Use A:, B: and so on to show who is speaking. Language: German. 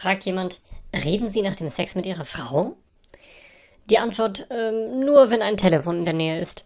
A: fragt jemand, reden Sie nach dem Sex mit Ihrer Frau? Die Antwort, ähm, nur wenn ein Telefon in der Nähe ist.